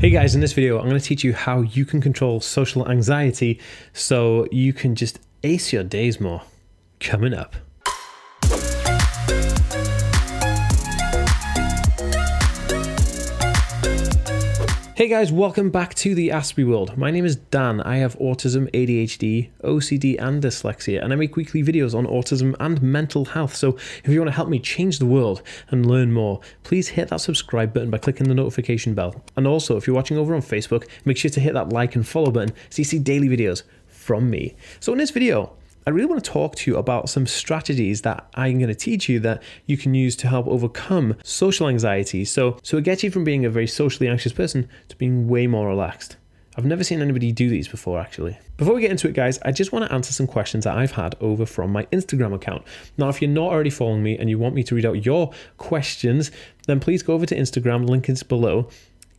Hey guys, in this video, I'm going to teach you how you can control social anxiety so you can just ace your days more. Coming up. Hey guys, welcome back to the Aspie World. My name is Dan. I have autism, ADHD, OCD, and dyslexia, and I make weekly videos on autism and mental health. So if you want to help me change the world and learn more, please hit that subscribe button by clicking the notification bell. And also, if you're watching over on Facebook, make sure to hit that like and follow button so you see daily videos from me. So in this video, I really want to talk to you about some strategies that I'm going to teach you that you can use to help overcome social anxiety. So, so it gets you from being a very socially anxious person to being way more relaxed. I've never seen anybody do these before, actually. Before we get into it, guys, I just want to answer some questions that I've had over from my Instagram account. Now, if you're not already following me and you want me to read out your questions, then please go over to Instagram, link is below,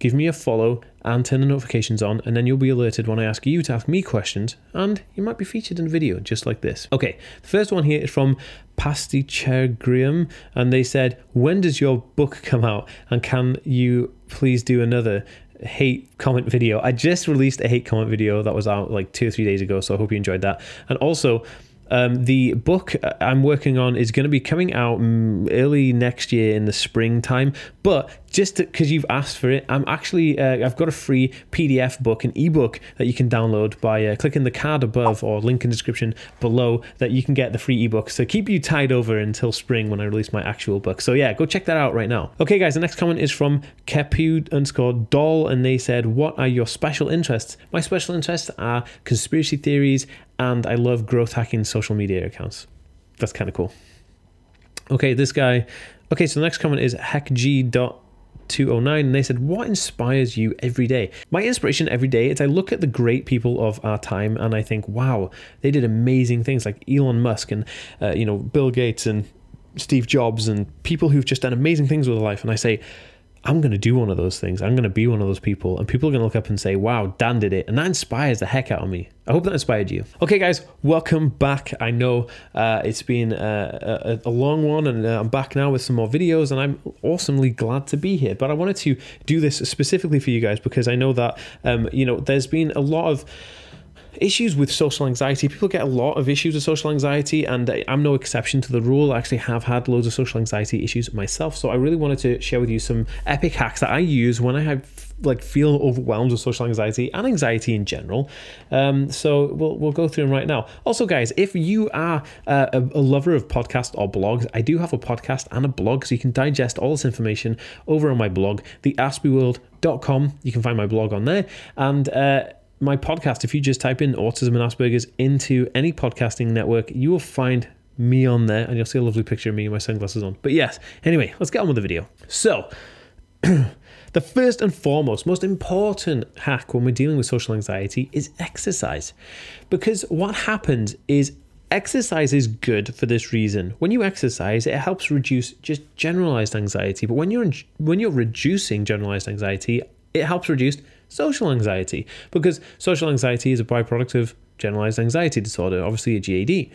give me a follow and turn the notifications on, and then you'll be alerted when I ask you to ask me questions, and you might be featured in a video just like this. Okay, the first one here is from Pastichegrium, and they said, When does your book come out? And can you please do another? hate comment video. I just released a hate comment video that was out like two or three days ago, so I hope you enjoyed that. And also, um, the book I'm working on is going to be coming out early next year in the springtime. But just because you've asked for it, I'm actually uh, I've got a free PDF book, an ebook that you can download by uh, clicking the card above or link in description below that you can get the free ebook. So keep you tied over until spring when I release my actual book. So yeah, go check that out right now. Okay, guys, the next comment is from Kepu underscore doll, and they said, "What are your special interests?" My special interests are conspiracy theories and I love growth hacking social media accounts. That's kind of cool. Okay, this guy. Okay, so the next comment is heckg. 209 and they said what inspires you every day my inspiration every day is i look at the great people of our time and i think wow they did amazing things like elon musk and uh, you know bill gates and steve jobs and people who've just done amazing things with their life and i say I'm going to do one of those things. I'm going to be one of those people. And people are going to look up and say, wow, Dan did it. And that inspires the heck out of me. I hope that inspired you. Okay, guys, welcome back. I know uh, it's been uh, a, a, long one, and uh, I'm back now with some more videos, and I'm awesomely glad to be here. But I wanted to do this specifically for you guys because I know that, um, you know, there's been a lot of issues with social anxiety. People get a lot of issues with social anxiety, and I'm no exception to the rule. I actually have had loads of social anxiety issues myself. So I really wanted to share with you some epic hacks that I use when I have like feel overwhelmed with social anxiety and anxiety in general. Um, so we'll we'll go through them right now. Also, guys, if you are uh, a, a, lover of podcasts or blogs, I do have a podcast and a blog, so you can digest all this information over on my blog, theaspieworld.com. You can find my blog on there, and uh, my podcast, if you just type in autism and Asperger's into any podcasting network, you will find me on there and you'll see a lovely picture of me with my sunglasses on. But yes, anyway, let's get on with the video. So, the first and foremost, most important hack when we're dealing with social anxiety is exercise. Because what happens is exercise is good for this reason. When you exercise, it helps reduce just generalized anxiety. But when you're when you're reducing generalized anxiety, it helps reduce social anxiety because social anxiety is a byproduct of generalized anxiety disorder, obviously a GAD.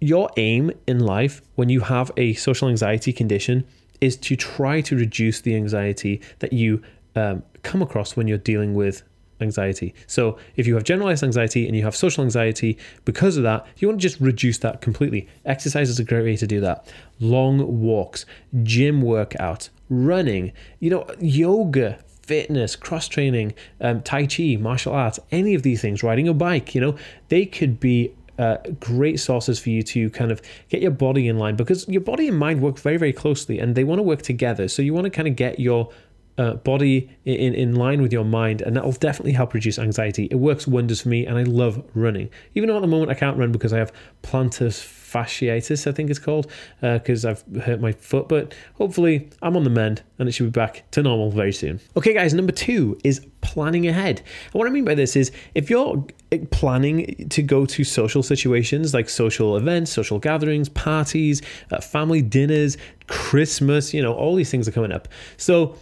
Your aim in life when you have a social anxiety condition is to try to reduce the anxiety that you um, come across when you're dealing with anxiety. So, if you have generalized anxiety and you have social anxiety because of that, you want to just reduce that completely. Exercise is a great way to do that. Long walks, gym workouts, running, you know, yoga, fitness, cross training, um, Tai Chi, martial arts, any of these things, riding a bike, you know, they could be uh, great sources for you to kind of get your body in line because your body and mind work very, very closely and they want to work together. So you want to kind of get your uh, body in, in line with your mind, and that will definitely help reduce anxiety. It works wonders for me, and I love running. Even though at the moment I can't run because I have plantar fasciitis, I think it's called, because uh, I've hurt my foot. But hopefully, I'm on the mend and it should be back to normal very soon. Okay, guys, number two is planning ahead. And what I mean by this is if you're planning to go to social situations like social events, social gatherings, parties, uh, family dinners, Christmas, you know, all these things are coming up. So,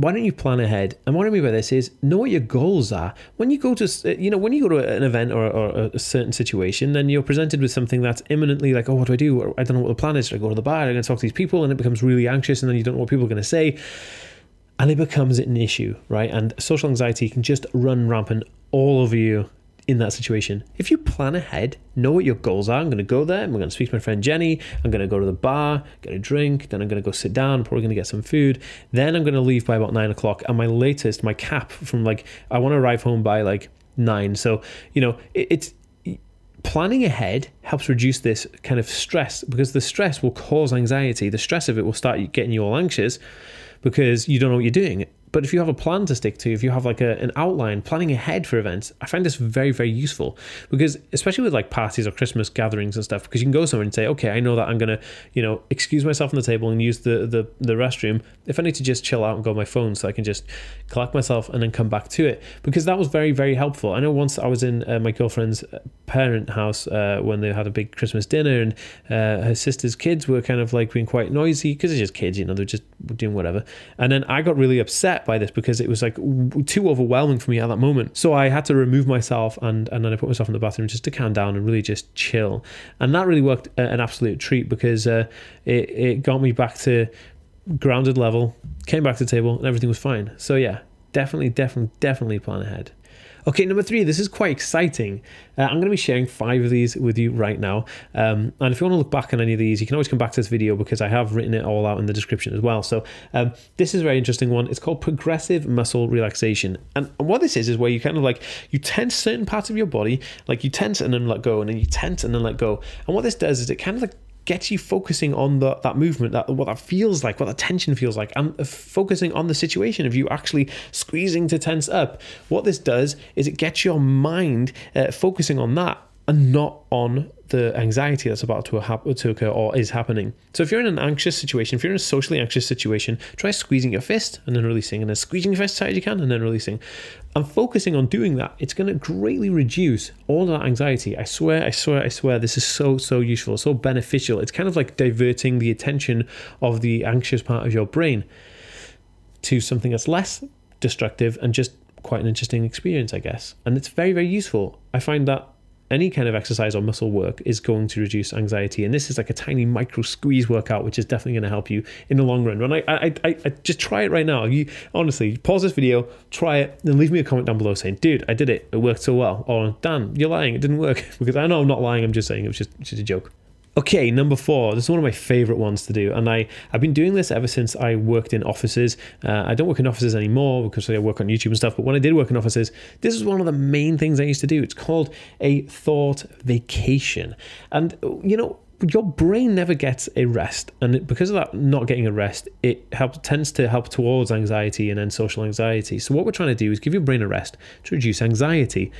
why don't you plan ahead? And what I mean by this is know what your goals are. When you go to, uh, you know, when you go to an event or, or a certain situation, then you're presented with something that's imminently like, oh, what do I do? I don't know what the plan is. Should I go to the bar? I'm going to talk to these people, and it becomes really anxious, and then you don't know what people are going to say. and it becomes an issue, right? And social anxiety can just run rampant all over you in that situation. If you plan ahead, know what your goals are. I'm going to go there. I'm going to speak to my friend Jenny. I'm going to go to the bar, get a drink. Then I'm going to go sit down. Probably going to get some food. Then I'm going to leave by about nine o'clock. And my latest, my cap from like, I want to arrive home by like nine. So, you know, it, it's, planning ahead helps reduce this kind of stress because the stress will cause anxiety. The stress of it will start getting you all anxious because you don't know what you're doing. But if you have a plan to stick to, if you have like a, an outline, planning ahead for events, I find this very, very useful. Because especially with like parties or Christmas gatherings and stuff, because you can go somewhere and say, okay, I know that I'm gonna, you know, excuse myself on the table and use the the, the restroom. If I need to just chill out and go on my phone so I can just collect myself and then come back to it. Because that was very, very helpful. I know once I was in uh, my girlfriend's parent house uh, when they had a big Christmas dinner and uh, her sister's kids were kind of like being quite noisy because they're just kids, you know, they're just doing whatever. And then I got really upset by this because it was like too overwhelming for me at that moment. So I had to remove myself and and then I put myself in the bathroom just to calm down and really just chill. And that really worked an absolute treat because uh, it it got me back to grounded level, came back to the table, and everything was fine. So yeah, definitely, definitely, definitely plan ahead. Okay, number three, this is quite exciting. Uh, I'm going to be sharing five of these with you right now. Um, and if you want to look back on any of these, you can always come back to this video because I have written it all out in the description as well. So um, this is a very interesting one. It's called progressive muscle relaxation. And, and what this is, is where you kind of like, you tense certain parts of your body, like you tense and then let go, and then you tense and then let go. And what this does is it kind of like gets you focusing on the, that movement, that what that feels like, what that tension feels like, and focusing on the situation of you actually squeezing to tense up. What this does is it gets your mind uh, focusing on that and not on the anxiety that's about to, to occur or is happening. So if you're in an anxious situation, if you're in a socially anxious situation, try squeezing your fist and then releasing, and then squeezing your fist as tight as you can and then releasing. And focusing on doing that, it's going to greatly reduce all that anxiety. I swear, I swear, I swear, this is so, so useful, so beneficial. It's kind of like diverting the attention of the anxious part of your brain to something that's less destructive and just quite an interesting experience, I guess. And it's very, very useful. I find that any kind of exercise or muscle work is going to reduce anxiety. And this is like a tiny micro squeeze workout, which is definitely going to help you in the long run. When I, I, I, I just try it right now. You honestly pause this video, try it, then leave me a comment down below saying, "Dude, I did it. It worked so well." Or Dan, you're lying. It didn't work because I know I'm not lying. I'm just saying it was just just a joke. Okay, number four. This is one of my favorite ones to do, and I I've been doing this ever since I worked in offices. Uh, I don't work in offices anymore because I work on YouTube and stuff. But when I did work in offices, this is one of the main things I used to do. It's called a thought vacation, and you know your brain never gets a rest and because of that not getting a rest it helps tends to help towards anxiety and then social anxiety so what we're trying to do is give your brain a rest to reduce anxiety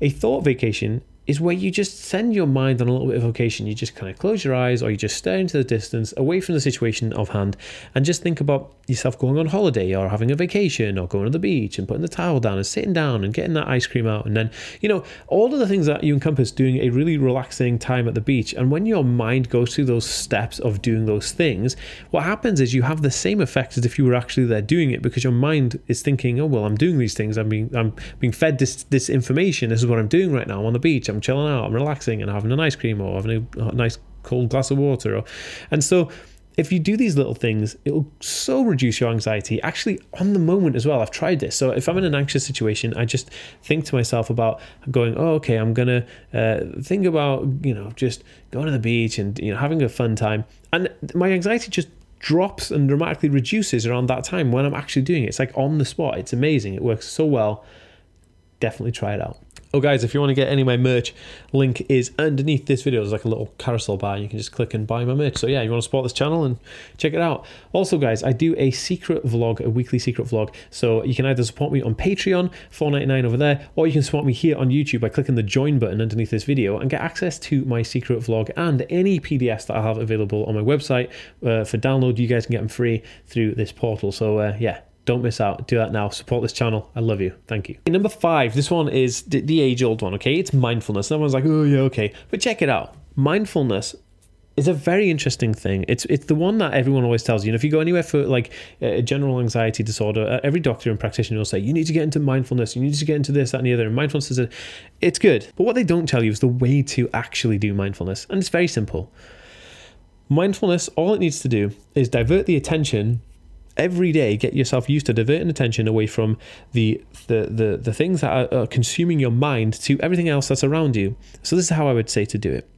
a thought vacation is where you just send your mind on a little bit of vacation. You just kind of close your eyes or you just stare into the distance away from the situation of hand and just think about yourself going on holiday or having a vacation or going to the beach and putting the towel down and sitting down and getting that ice cream out. And then, you know, all of the things that you encompass doing a really relaxing time at the beach. And when your mind goes through those steps of doing those things, what happens is you have the same effect as if you were actually there doing it because your mind is thinking, oh, well, I'm doing these things. I'm being, I'm being fed this, this information. This is what I'm doing right now. I'm on the beach. I'm chilling out. I'm relaxing and having an ice cream or having a, nice cold glass of water. Or, and so, if you do these little things, it'll so reduce your anxiety actually on the moment as well. I've tried this. So if I'm in an anxious situation, I just think to myself about going, oh, okay, I'm to uh, think about, you know, just going to the beach and, you know, having a fun time. And my anxiety just drops and dramatically reduces around that time when I'm actually doing it. It's like on the spot. It's amazing. It works so well. Definitely try it out. Oh, guys, if you want to get any of my merch, link is underneath this video. There's like a little carousel bar, you can just click and buy my merch. So, yeah, you want to support this channel and check it out. Also, guys, I do a secret vlog, a weekly secret vlog. So, you can either support me on Patreon, $4.99 over there, or you can support me here on YouTube by clicking the join button underneath this video and get access to my secret vlog and any PDFs that I have available on my website uh, for download. You guys can get them free through this portal. So, uh, yeah, don't miss out. Do that now. Support this channel. I love you. Thank you. Number five, this one is the, the age old one, okay? It's mindfulness. Everyone's like, oh, yeah, okay. But check it out. Mindfulness is a very interesting thing. It's it's the one that everyone always tells you. And if you go anywhere for like a general anxiety disorder, uh, every doctor and practitioner will say you need to get into mindfulness. You need to get into this, that, and the other. And mindfulness is a, it's good. But what they don't tell you is the way to actually do mindfulness, and it's very simple. Mindfulness, all it needs to do is divert the attention every day get yourself used to diverting attention away from the the the, the things that are, are consuming your mind to everything else that's around you so this is how i would say to do it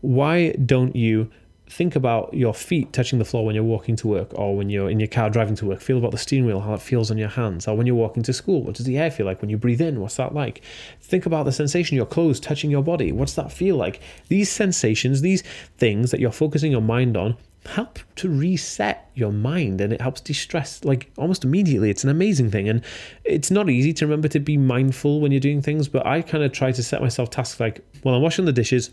why don't you think about your feet touching the floor when you're walking to work or when you're in your car driving to work. Feel about the steering wheel, how it feels on your hands. Or when you're walking to school, what does the air feel like when you breathe in? What's that like? Think about the sensation your clothes touching your body. What's that feel like? These sensations, these things that you're focusing your mind on, help to reset your mind and it helps de-stress like almost immediately. It's an amazing thing. And it's not easy to remember to be mindful when you're doing things but i kind of try to set myself tasks like well i'm washing the dishes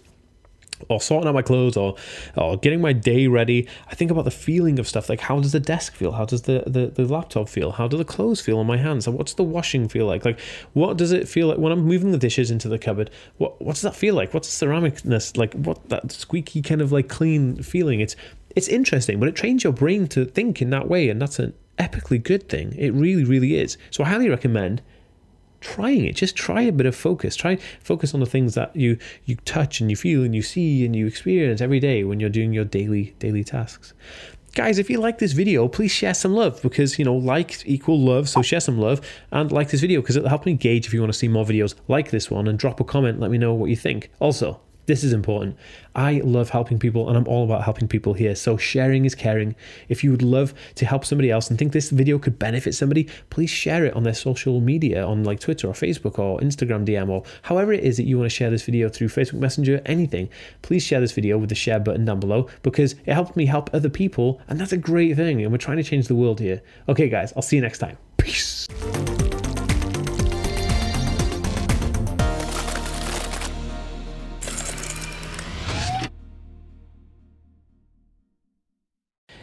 or sorting out my clothes or or getting my day ready. I think about the feeling of stuff like how does the desk feel? How does the, the, the laptop feel? How do the clothes feel on my hands? And what's the washing feel like? Like what does it feel like when i'm moving the dishes into the cupboard? What what does that feel like? What's the ceramicness? Like what that squeaky kind of like clean feeling? It's it's interesting, but it trains your brain to think in that way, and that's an epically good thing. It really, really is. So I highly recommend trying it. Just try a bit of focus. Try focus on the things that you you touch and you feel and you see and you experience every day when you're doing your daily daily tasks. Guys, if you like this video, please share some love because, you know, like equal love. So share some love and like this video because it'll help me gauge if you want to see more videos like this one and drop a comment. Let me know what you think. Also, this is important. I love helping people and I'm all about helping people here. So sharing is caring. If you would love to help somebody else and think this video could benefit somebody, please share it on their social media on like Twitter or Facebook or Instagram DM or however it is that you want to share this video through Facebook Messenger, anything. Please share this video with the share button down below because it helps me help other people and that's a great thing and we're trying to change the world here. Okay guys, I'll see you next time. Peace.